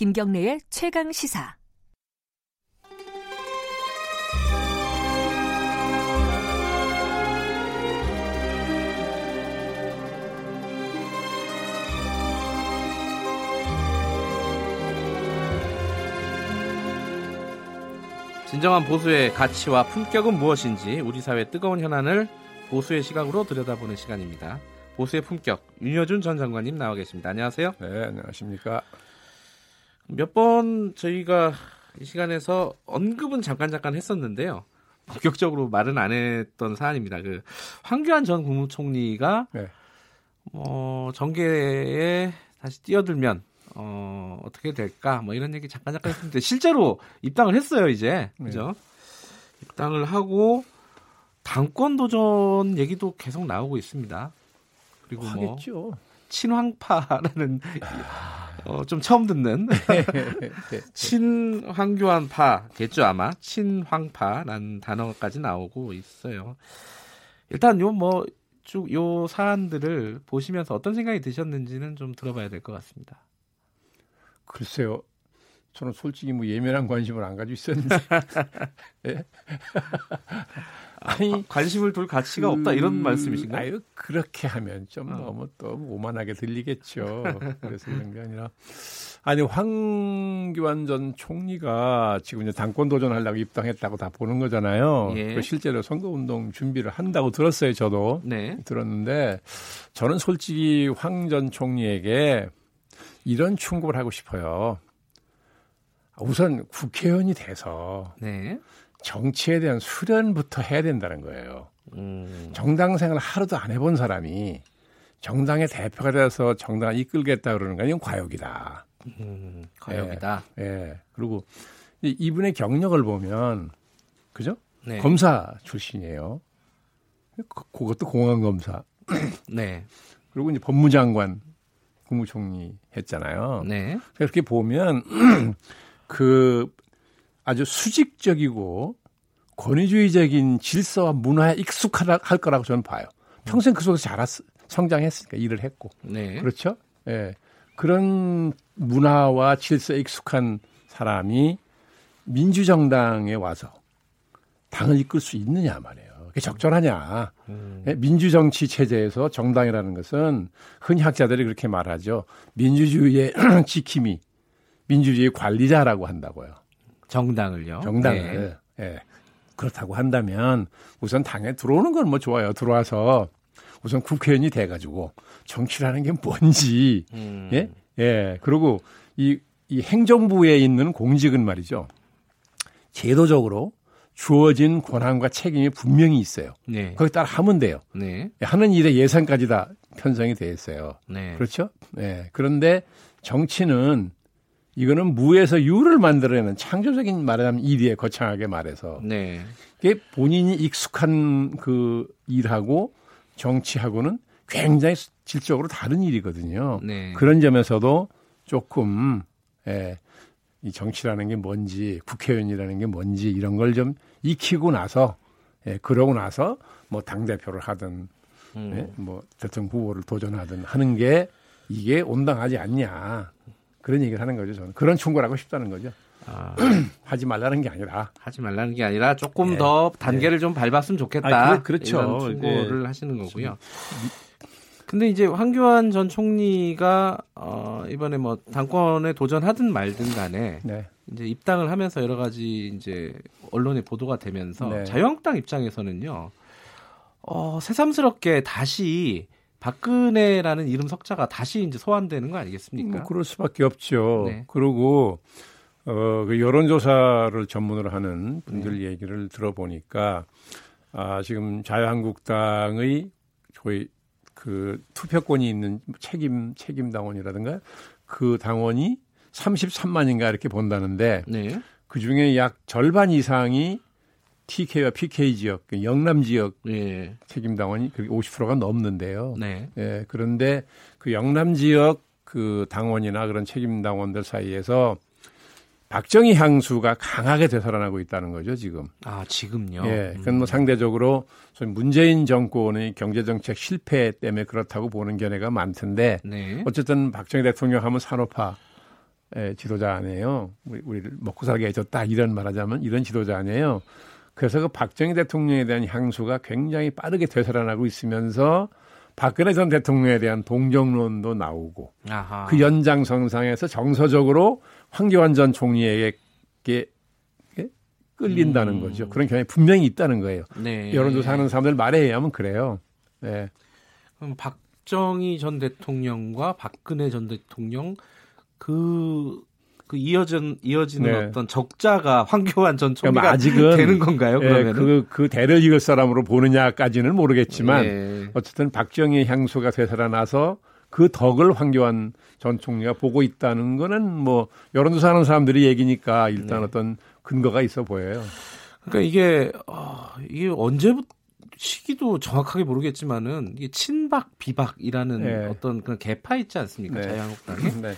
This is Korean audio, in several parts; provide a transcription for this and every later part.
김경래의 최강 시사. 진정한 보수의 가치와 품격은 무엇인지 우리 사회의 뜨거운 현안을 보수의 시각으로 들여다보는 시간입니다. 보수의 품격 윤여준 전 장관님 나와 계십니다. 안녕하세요. 네, 안녕하십니까. 몇 번 저희가 이 시간에서 언급은 잠깐 잠깐 했었는데요. 본격적으로 말은 안 했던 사안입니다. 그 황교안 전 국무총리가 네. 어, 정계에 다시 뛰어들면 어, 어떻게 될까? 뭐 이런 얘기 잠깐 잠깐 했는데 실제로 입당을 했어요, 이제. 그죠? 입당을 하고 당권 도전 얘기도 계속 나오고 있습니다. 그리고 뭐 하겠죠. 친황파라는 어, 좀 처음 듣는 친황교안파겠죠 아마 친황파라는 단어까지 나오고 있어요. 일단 요 뭐 쭉 요 사안들을 보시면서 어떤 생각이 드셨는지는 좀 들어봐야 될 것 같습니다. 글쎄요. 저는 솔직히 뭐 예민한 관심을 안 가지고 있었는데. 예? 아니 관심을 둘 가치가 그... 없다 이런 말씀이신가요? 아유 그렇게 하면 좀 어. 너무 또 오만하게 들리겠죠. 그래서 그런 게 아니라 아니 황교안 전 총리가 지금 이제 당권 도전하려고 입당했다고 다 보는 거잖아요. 예. 그 실제로 선거운동 준비를 한다고 들었어요. 저도 네. 들었는데 저는 솔직히 황 전 총리에게 이런 충고를 하고 싶어요. 우선 국회의원이 돼서 네. 정치에 대한 수련부터 해야 된다는 거예요. 음. 정당 생활 하루도 안 해본 사람이 정당의 대표가 돼서 정당을 이끌겠다 그러는 건 이건 과욕이다. 음, 과욕이다. 예. 예. 그리고 이- 이분의 경력을 보면 그죠? 네. 검사 출신이에요. 그- 그것도 공안 검사. 네. 그리고 이제 법무장관 국무총리 했잖아요. 네. 그렇게 보면 그 아주 수직적이고 권위주의적인 질서와 문화에 익숙하다 할 거라고 저는 봐요. 평생 그 속에서 자랐 성장했으니까 일을 했고 네. 그렇죠. 예. 그런 문화와 질서에 익숙한 사람이 민주정당에 와서 당을 이끌 수 있느냐 말이에요. 그게 적절하냐. 음. 예, 민주정치 체제에서 정당이라는 것은 흔히 학자들이 그렇게 말하죠. 민주주의의 지킴이, 민주주의 관리자라고 한다고요. 정당을요. 정당을. 네. 예. 그렇다고 한다면 우선 당에 들어오는 건 뭐 좋아요. 들어와서 우선 국회의원이 돼가지고 정치라는 게 뭔지, 음. 예? 예. 그리고 이, 이 행정부에 있는 공직은 말이죠. 제도적으로 주어진 권한과 책임이 분명히 있어요. 네. 거기 따라 하면 돼요. 네. 하는 일의 예산까지 다 편성이 돼 있어요. 네. 그렇죠? 네. 그런데 정치는 이거는 무에서 유를 만들어내는 창조적인 말하자면 일이에 거창하게 말해서 네. 이게 본인이 익숙한 그 일하고 정치하고는 굉장히 질적으로 다른 일이거든요. 네. 그런 점에서도 조금 예, 이 정치라는 게 뭔지 국회의원이라는 게 뭔지 이런 걸 좀 익히고 나서 예, 그러고 나서 뭐 당 대표를 하든 음. 예, 뭐 대통령 후보를 도전하든 하는 게 이게 온당하지 않냐 그런 얘기를 하는 거죠. 저는 그런 충고를 하고 싶다는 거죠. 아, 하지 말라는 게 아니라 하지 말라는 게 아니라 조금 네. 더 단계를 좀 밟았으면 좋겠다. 아, 그- 그렇죠. 이런 충고를 네. 하시는 거고요. 근데 이제 황교안 전 총리가 어, 이번에 뭐 당권에 도전하든 말든 간에 네. 이제 입당을 하면서 여러 가지 이제 언론에 보도가 되면서 네. 자유한국당 입장에서는요. 어, 새삼스럽게 다시 박근혜라는 이름 석자가 다시 이제 소환되는 거 아니겠습니까? 뭐 그럴 수밖에 없죠. 네. 그리고 어, 그 여론조사를 전문으로 하는 분들 네. 얘기를 들어보니까 아, 지금 자유한국당의 거의 그 투표권이 있는 책임 책임 당원이라든가 그 당원이 33만인가 이렇게 본다는데 네. 그 중에 약 절반 이상이 TK와 PK 지역, 그 영남 지역 예. 책임 당원이 그게 50%가 넘는데요. 네. 예, 그런데 그 영남 지역 그 당원이나 그런 책임 당원들 사이에서 박정희 향수가 강하게 되살아나고 있다는 거죠, 지금. 아, 지금요. 예, 그건 뭐 상대적으로 소위 문재인 정권의 경제정책 실패 때문에 그렇다고 보는 견해가 많던데 네. 어쨌든 박정희 대통령 하면 산업화 예, 지도자 아니에요. 우리, 우리를 먹고 살게 해줬다 이런 말하자면 이런 지도자 아니에요. 그래서 그 박정희 대통령에 대한 향수가 굉장히 빠르게 되살아나고 있으면서 박근혜 전 대통령에 대한 동정론도 나오고 아하. 그 연장선상에서 정서적으로 황교안 전 총리에게 끌린다는 음. 거죠. 그런 경향이 분명히 있다는 거예요. 네. 여론조사 하는 사람들 말에 의하면 그래요. 네. 그럼 박정희 전 대통령과 박근혜 전 대통령 그, 그 이어진, 이어지는 네. 어떤 적자가 황교안 전 총리가 그러니까 아직은 되는 건가요? 예, 그러면 그, 그 대를 이을 사람으로 보느냐까지는 모르겠지만 예. 어쨌든 박정희 향수가 되살아나서 그 덕을 황교안 전 총리가 보고 있다는 거는 뭐 여론조사하는 사람들이 얘기니까 일단 네. 어떤 근거가 있어 보여요. 그러니까 이게 어, 이게 언제부터 시기도 정확하게 모르겠지만은 이게 친박 비박이라는 네. 어떤 그런 개파 있지 않습니까? 네. 자유한국당에 네.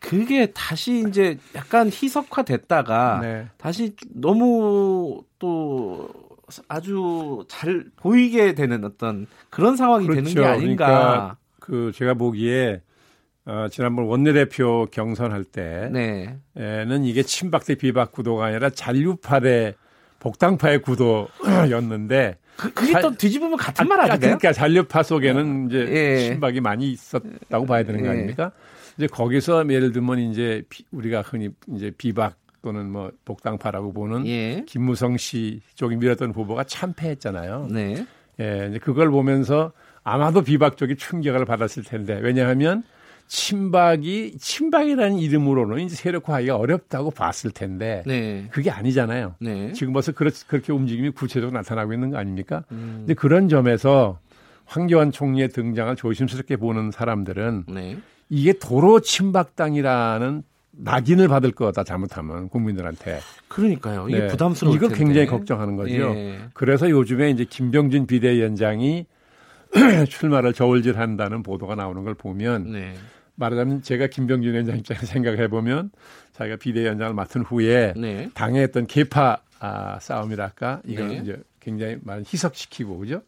그게 다시 이제 약간 희석화됐다가 네. 다시 너무 또 아주 잘 보이게 되는 어떤 그런 상황이 되는 게 그렇죠. 아닌가. 그러니까 그 제가 보기에 어, 지난번 원내대표 경선할 네. 때는 이게 친박 대 비박 구도가 아니라 잔류파 대 복당파의 구도였는데 그, 그게 자- 또 뒤집으면 같은 말 아, 아닌가요? 그러니까 잔류파 속에는 이제 예. 친박이 많이 있었다고 봐야 되는 거 예. 아닙니까? 이제 거기서 예를 들면 이제 비- 우리가 흔히 이제 비박 또는 뭐 복당파라고 보는 예. 김무성 씨 쪽이 밀었던 후보가 참패했잖아요. 네. 예, 이제 그걸 보면서 아마도 비박 쪽이 충격을 받았을 텐데 왜냐하면 친박이 친박이라는 이름으로는 이제 세력화하기가 어렵다고 봤을 텐데 네. 그게 아니잖아요. 네. 지금 벌써 그렇, 그렇게 움직임이 구체적으로 나타나고 있는 거 아닙니까? 음, 근데 그런 점에서 황교안 총리의 등장을 조심스럽게 보는 사람들은 네. 이게 도로 친박당이라는 낙인을 받을 거다 잘못하면 국민들한테 그러니까요. 이게 네. 부담스러울 이걸 텐데. 굉장히 걱정하는 거죠. 예. 그래서 요즘에 이제 김병준 비대위원장이 출마를 저울질한다는 보도가 나오는 걸 보면 네. 말하자면 제가 김병준 위원장 입장에서 생각해 보면 자기가 비대위원장을 맡은 후에 네. 어떤 개파 아, 싸움이랄까 이걸 네. 이제 굉장히 많이 희석시키고 그죠?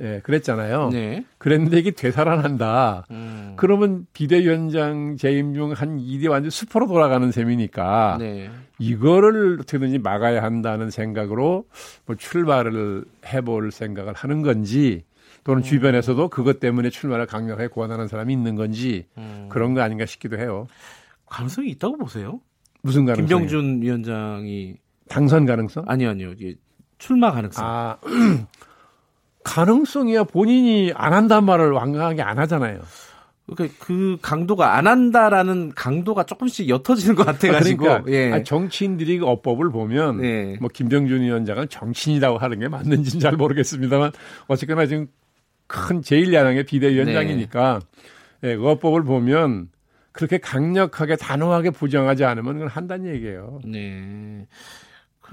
예, 그랬잖아요. 네. 그랬는데 이게 되살아난다. 음. 그러면 비대위원장 재임 중한 일이 완전 수포로 돌아가는 셈이니까 네. 이거를 어떻게든지 막아야 한다는 생각으로 뭐 출마를 해볼 생각을 하는 건지 또는 주변에서도 그것 때문에 출마를 강력하게 권하는 사람이 있는 건지 음. 그런 거 아닌가 싶기도 해요. 가능성이 있다고 보세요? 무슨 가능성? 김병준 위원장이 당선 가능성? 아니요, 아니요. 출마 가능성. 아 가능성이야 본인이 안 한단 말을 완강하게 안 하잖아요. 그러니까 그 강도가 안 한다라는 강도가 조금씩 옅어지는 것 같아가지고. 그러니까 예. 아니, 정치인들이 그 어법을 보면 예. 뭐 김병준 위원장은 정치인이라고 하는 게 맞는지는 잘 모르겠습니다만 어쨌거나 지금 큰 제1야당의 비대위원장이니까 예, 그 어법을 보면 그렇게 강력하게 단호하게 부정하지 않으면 그건 한다는 얘기예요. 네.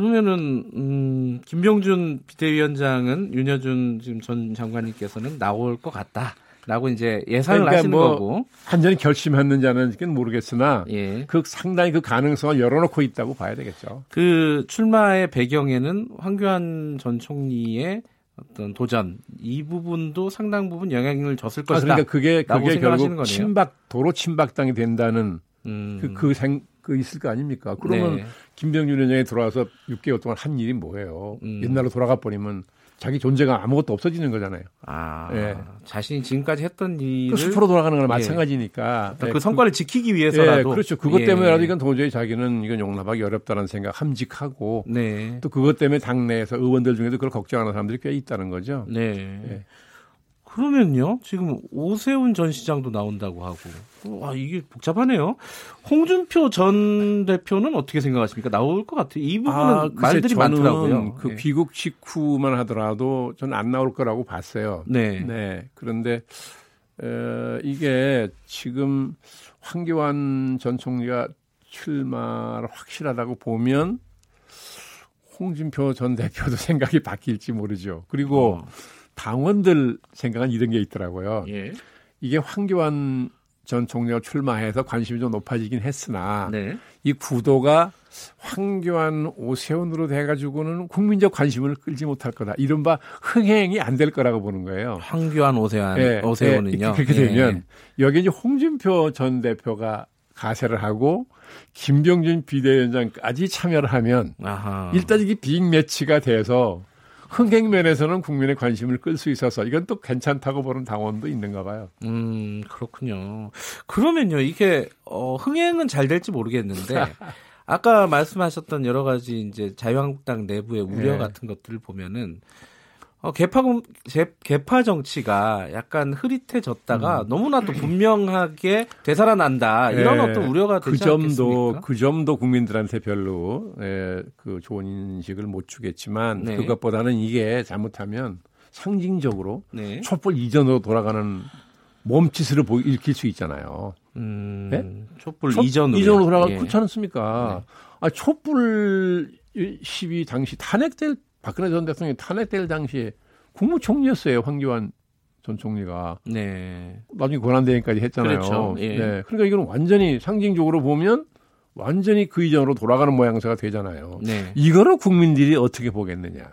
그러면은 음, 김병준 비대위원장은 윤여준 지금 전 장관님께서는 나올 것 같다 라고 이제 예상을 그러니까 하시는 뭐 거고. 완전히 결심했는지 안 했는지는 모르겠으나 예. 그 상당히 그 가능성을 열어놓고 있다고 봐야 되겠죠. 그 출마의 배경에는 황교안 전 총리의 어떤 도전 이 부분도 상당 부분 영향을 줬을 아, 것이다. 그러니까 그게 라고 그게 결국 거네요. 친박 도로 친박당이 된다는 음. 그, 그, 생, 그 있을 거 아닙니까? 그러면 네. 김병준 위원장이 들어와서 6개월 동안 한 일이 뭐예요? 음. 옛날로 돌아가 버리면 자기 존재가 아무것도 없어지는 거잖아요. 아, 예. 자신이 지금까지 했던 일을 그 수포로 돌아가는 거나 예. 마찬가지니까. 예, 그 성과를 지키기 위해서라도 예, 그렇죠. 그것 예. 때문에라도 이건 도저히 자기는 이건 용납하기 어렵다는 생각 함직하고 네. 또 그것 때문에 당내에서 의원들 중에도 그걸 걱정하는 사람들이 꽤 있다는 거죠. 네. 예. 그러면요, 지금 오세훈 전 시장도 나온다고 하고, 와 이게 복잡하네요. 홍준표 전 대표는 어떻게 생각하십니까? 나올 것 같아요. 이 부분은 글쎄 말들이 많더라고요. 그 예. 귀국 직후만 하더라도 저는 안 나올 거라고 봤어요. 네. 네. 그런데 에, 이게 지금 황교안 전 총리가 출마를 확실하다고 보면 홍준표 전 대표도 생각이 바뀔지 모르죠. 그리고 어, 당원들 생각은 이런 게 있더라고요. 예. 이게 황교안 전 총리가 출마해서 관심이 좀 높아지긴 했으나 네. 이 구도가 황교안 오세훈으로 돼가지고는 국민적 관심을 끌지 못할 거다. 이른바 흥행이 안 될 거라고 보는 거예요. 황교안 오세훈 예, 오세훈은요. 예, 그렇게 예. 되면 여기 이제 홍준표 전 대표가 가세를 하고 김병준 비대위원장까지 참여를 하면 아하. 일단 이게 빅매치가 돼서 흥행 면에서는 국민의 관심을 끌 수 있어서 이건 또 괜찮다고 보는 당원도 있는가 봐요. 음, 그렇군요. 그러면요, 이게, 어, 흥행은 잘 될지 모르겠는데, 아까 말씀하셨던 여러 가지 이제 자유한국당 내부의 우려 네. 같은 것들을 보면은, 어, 개파, 제- 개파 정치가 약간 흐릿해졌다가 너무나도 분명하게 되살아난다. 이런 예, 어떤 우려가 그 되지 점도 않겠습니까? 그 점도 국민들한테 별로 예, 그 좋은 인식을 못 주겠지만 네. 그것보다는 이게 잘못하면 상징적으로 네. 촛불 이전으로 돌아가는 몸짓으로 보, 일으킬 수 있잖아요. 음, 네? 촛불 촛- 이전으로. 이전으로 돌아가 예. 그렇지 않습니까? 아, 촛불 시위 당시 탄핵될 박근혜 전 대통령이 탄핵될 당시에 국무총리였어요. 황교안 전 총리가 네. 나중에 권한대행까지 했잖아요. 그렇죠. 예. 네. 그러니까 이거는 완전히 상징적으로 보면 완전히 그 이전으로 돌아가는 모양새가 되잖아요. 네. 이거를 국민들이 어떻게 보겠느냐.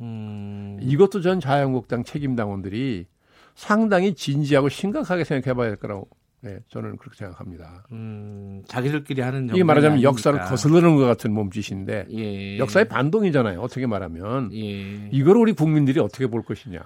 음, 이것도 전 자유한국당 책임당원들이 상당히 진지하고 심각하게 생각해 봐야 될 거라고 네, 저는 그렇게 생각합니다. 음, 자기들끼리 하는 이게 말하자면 정당이 역사를. 거스르는 것 같은 몸짓인데 예. 역사의 반동이잖아요. 어떻게 말하면 예. 이걸 우리 국민들이 어떻게 볼 것이냐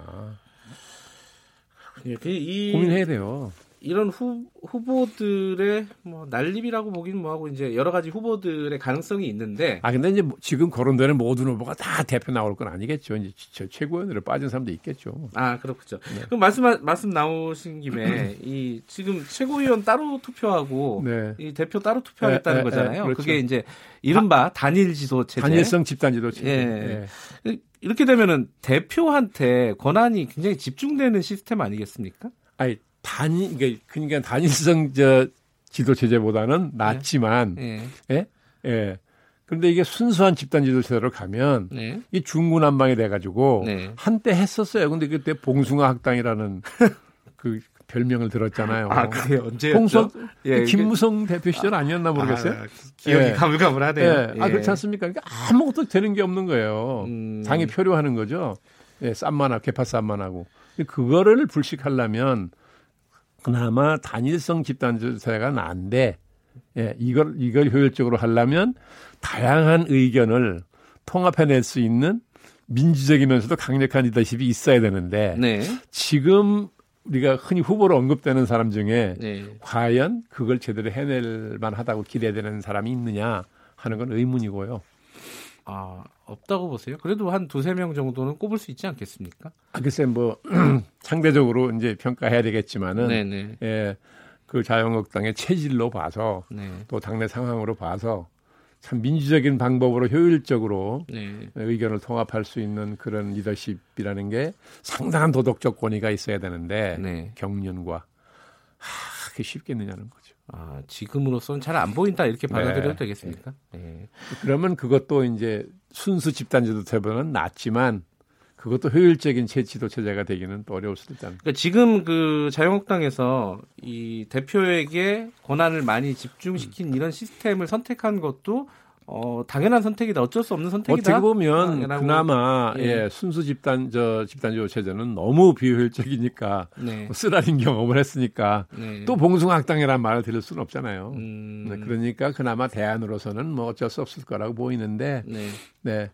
예, 그 이, 고민해야 돼요. 이런 후, 후보들의 뭐 난립이라고 보기는 뭐하고 이제 여러 가지 후보들의 가능성이 있는데 아 근데 이제 뭐 지금 거론되는 모든 후보가 다 대표 나올 건 아니겠죠. 이제 저 최고위원으로 빠진 사람도 있겠죠. 아 그렇죠. 네. 그럼 말씀 말씀 나오신 김에 이 지금 최고위원 따로 투표하고 네. 이 대표 따로 투표하겠다는 네, 네, 거잖아요. 네, 그렇죠. 그게 이제 이른바 단일 지도 체제. 단일성 집단 지도 체제. 예. 예. 이렇게 되면은 대표한테 권한이 굉장히 집중되는 시스템 아니겠습니까? 아니 단일 그러니까, 그러니까 단일성 저 지도 체제보다는 낫지만 예. 예? 예. 그런데 이게 순수한 집단 지도 체제로 가면 네. 이 중구난방이 돼 가지고 네. 한때 했었어요. 근데 그때 봉숭아 학당이라는 그 별명을 들었잖아요. 아, 그게 언제였죠? 봉숭 예, 김무성 대표 시절 아니었나 모르겠어요. 아, 기억이 예. 가물가물하네요. 예. 아, 그렇지 않습니까? 그러니까 아무것도 되는 게 없는 거예요. 음. 당이 표류하는 거죠. 예, 쌈만 하고, 개파 쌈만 하고. 그거를 불식하려면 그나마 단일성 집단주사가 난데, 예, 이걸, 이걸 효율적으로 하려면 다양한 의견을 통합해낼 수 있는 민주적이면서도 강력한 리더십이 있어야 되는데, 네. 지금 우리가 흔히 후보로 언급되는 사람 중에 네. 과연 그걸 제대로 해낼 만하다고 기대되는 사람이 있느냐 하는 건 의문이고요. 아, 없다고 보세요? 그래도 한 두세 명 정도는 꼽을 수 있지 않겠습니까? 아, 글쎄 뭐 상대적으로 이제 평가해야 되겠지만은 네네. 예, 그 자유한국당의 체질로 봐서 네. 또 당내 상황으로 봐서 참 민주적인 방법으로 효율적으로 네. 의견을 통합할 수 있는 그런 리더십이라는 게 상당한 도덕적 권위가 있어야 되는데 네. 경륜과 하, 그게 쉽겠느냐는 거죠. 아, 지금으로서는 잘 안 보인다 이렇게 받아들여도 네. 되겠습니까? 네. 그러면 그것도 이제 순수 집단 지도체보다는 낫지만 그것도 효율적인 제 지도 체제가 되기는 또 어려울 수도 있다는. 그러니까 지금 그 자유한국당에서 이 대표에게 권한을 많이 집중시킨 이런 시스템을 선택한 것도 어, 당연한 선택이다. 어쩔 수 없는 선택이다. 어떻게 보면 아, 라고. 그나마 예. 예, 순수 집단 저 집단 지도 체제는 너무 비효율적이니까 네. 뭐 쓰라린 경험을 했으니까 네. 또 봉숭아학당이라는 말을 들을 수는 없잖아요. 음, 네, 그러니까 그나마 대안으로서는 뭐 어쩔 수 없을 거라고 보이는데 네. 네.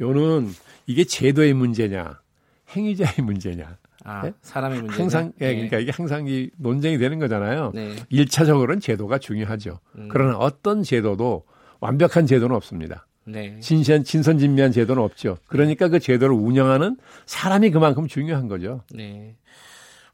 요는 이게 제도의 문제냐 행위자의 문제냐 아, 네? 사람의 문제. 항상 예, 그러니까 이게 항상 이 논쟁이 되는 거잖아요. 네. 일차적으로는 제도가 중요하죠. 음. 그러나 어떤 제도도 완벽한 제도는 없습니다. 네. 진선 진선진미한 제도는 없죠. 그러니까 그 제도를 운영하는 사람이 그만큼 중요한 거죠. 네.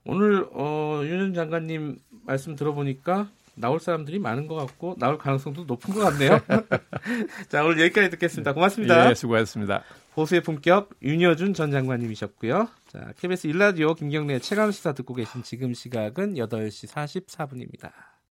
오늘 어, 윤 장관님 말씀 들어보니까 나올 사람들이 많은 것 같고 나올 가능성도 높은 것 같네요. 자 오늘 여기까지 듣겠습니다. 고맙습니다. 예, 수고하셨습니다. 보수의 품격 윤여준 전 장관님이셨고요. 자 KBS 일라디오 김경래 최강 시사 듣고 계신 지금 시각은 8시 44분입니다.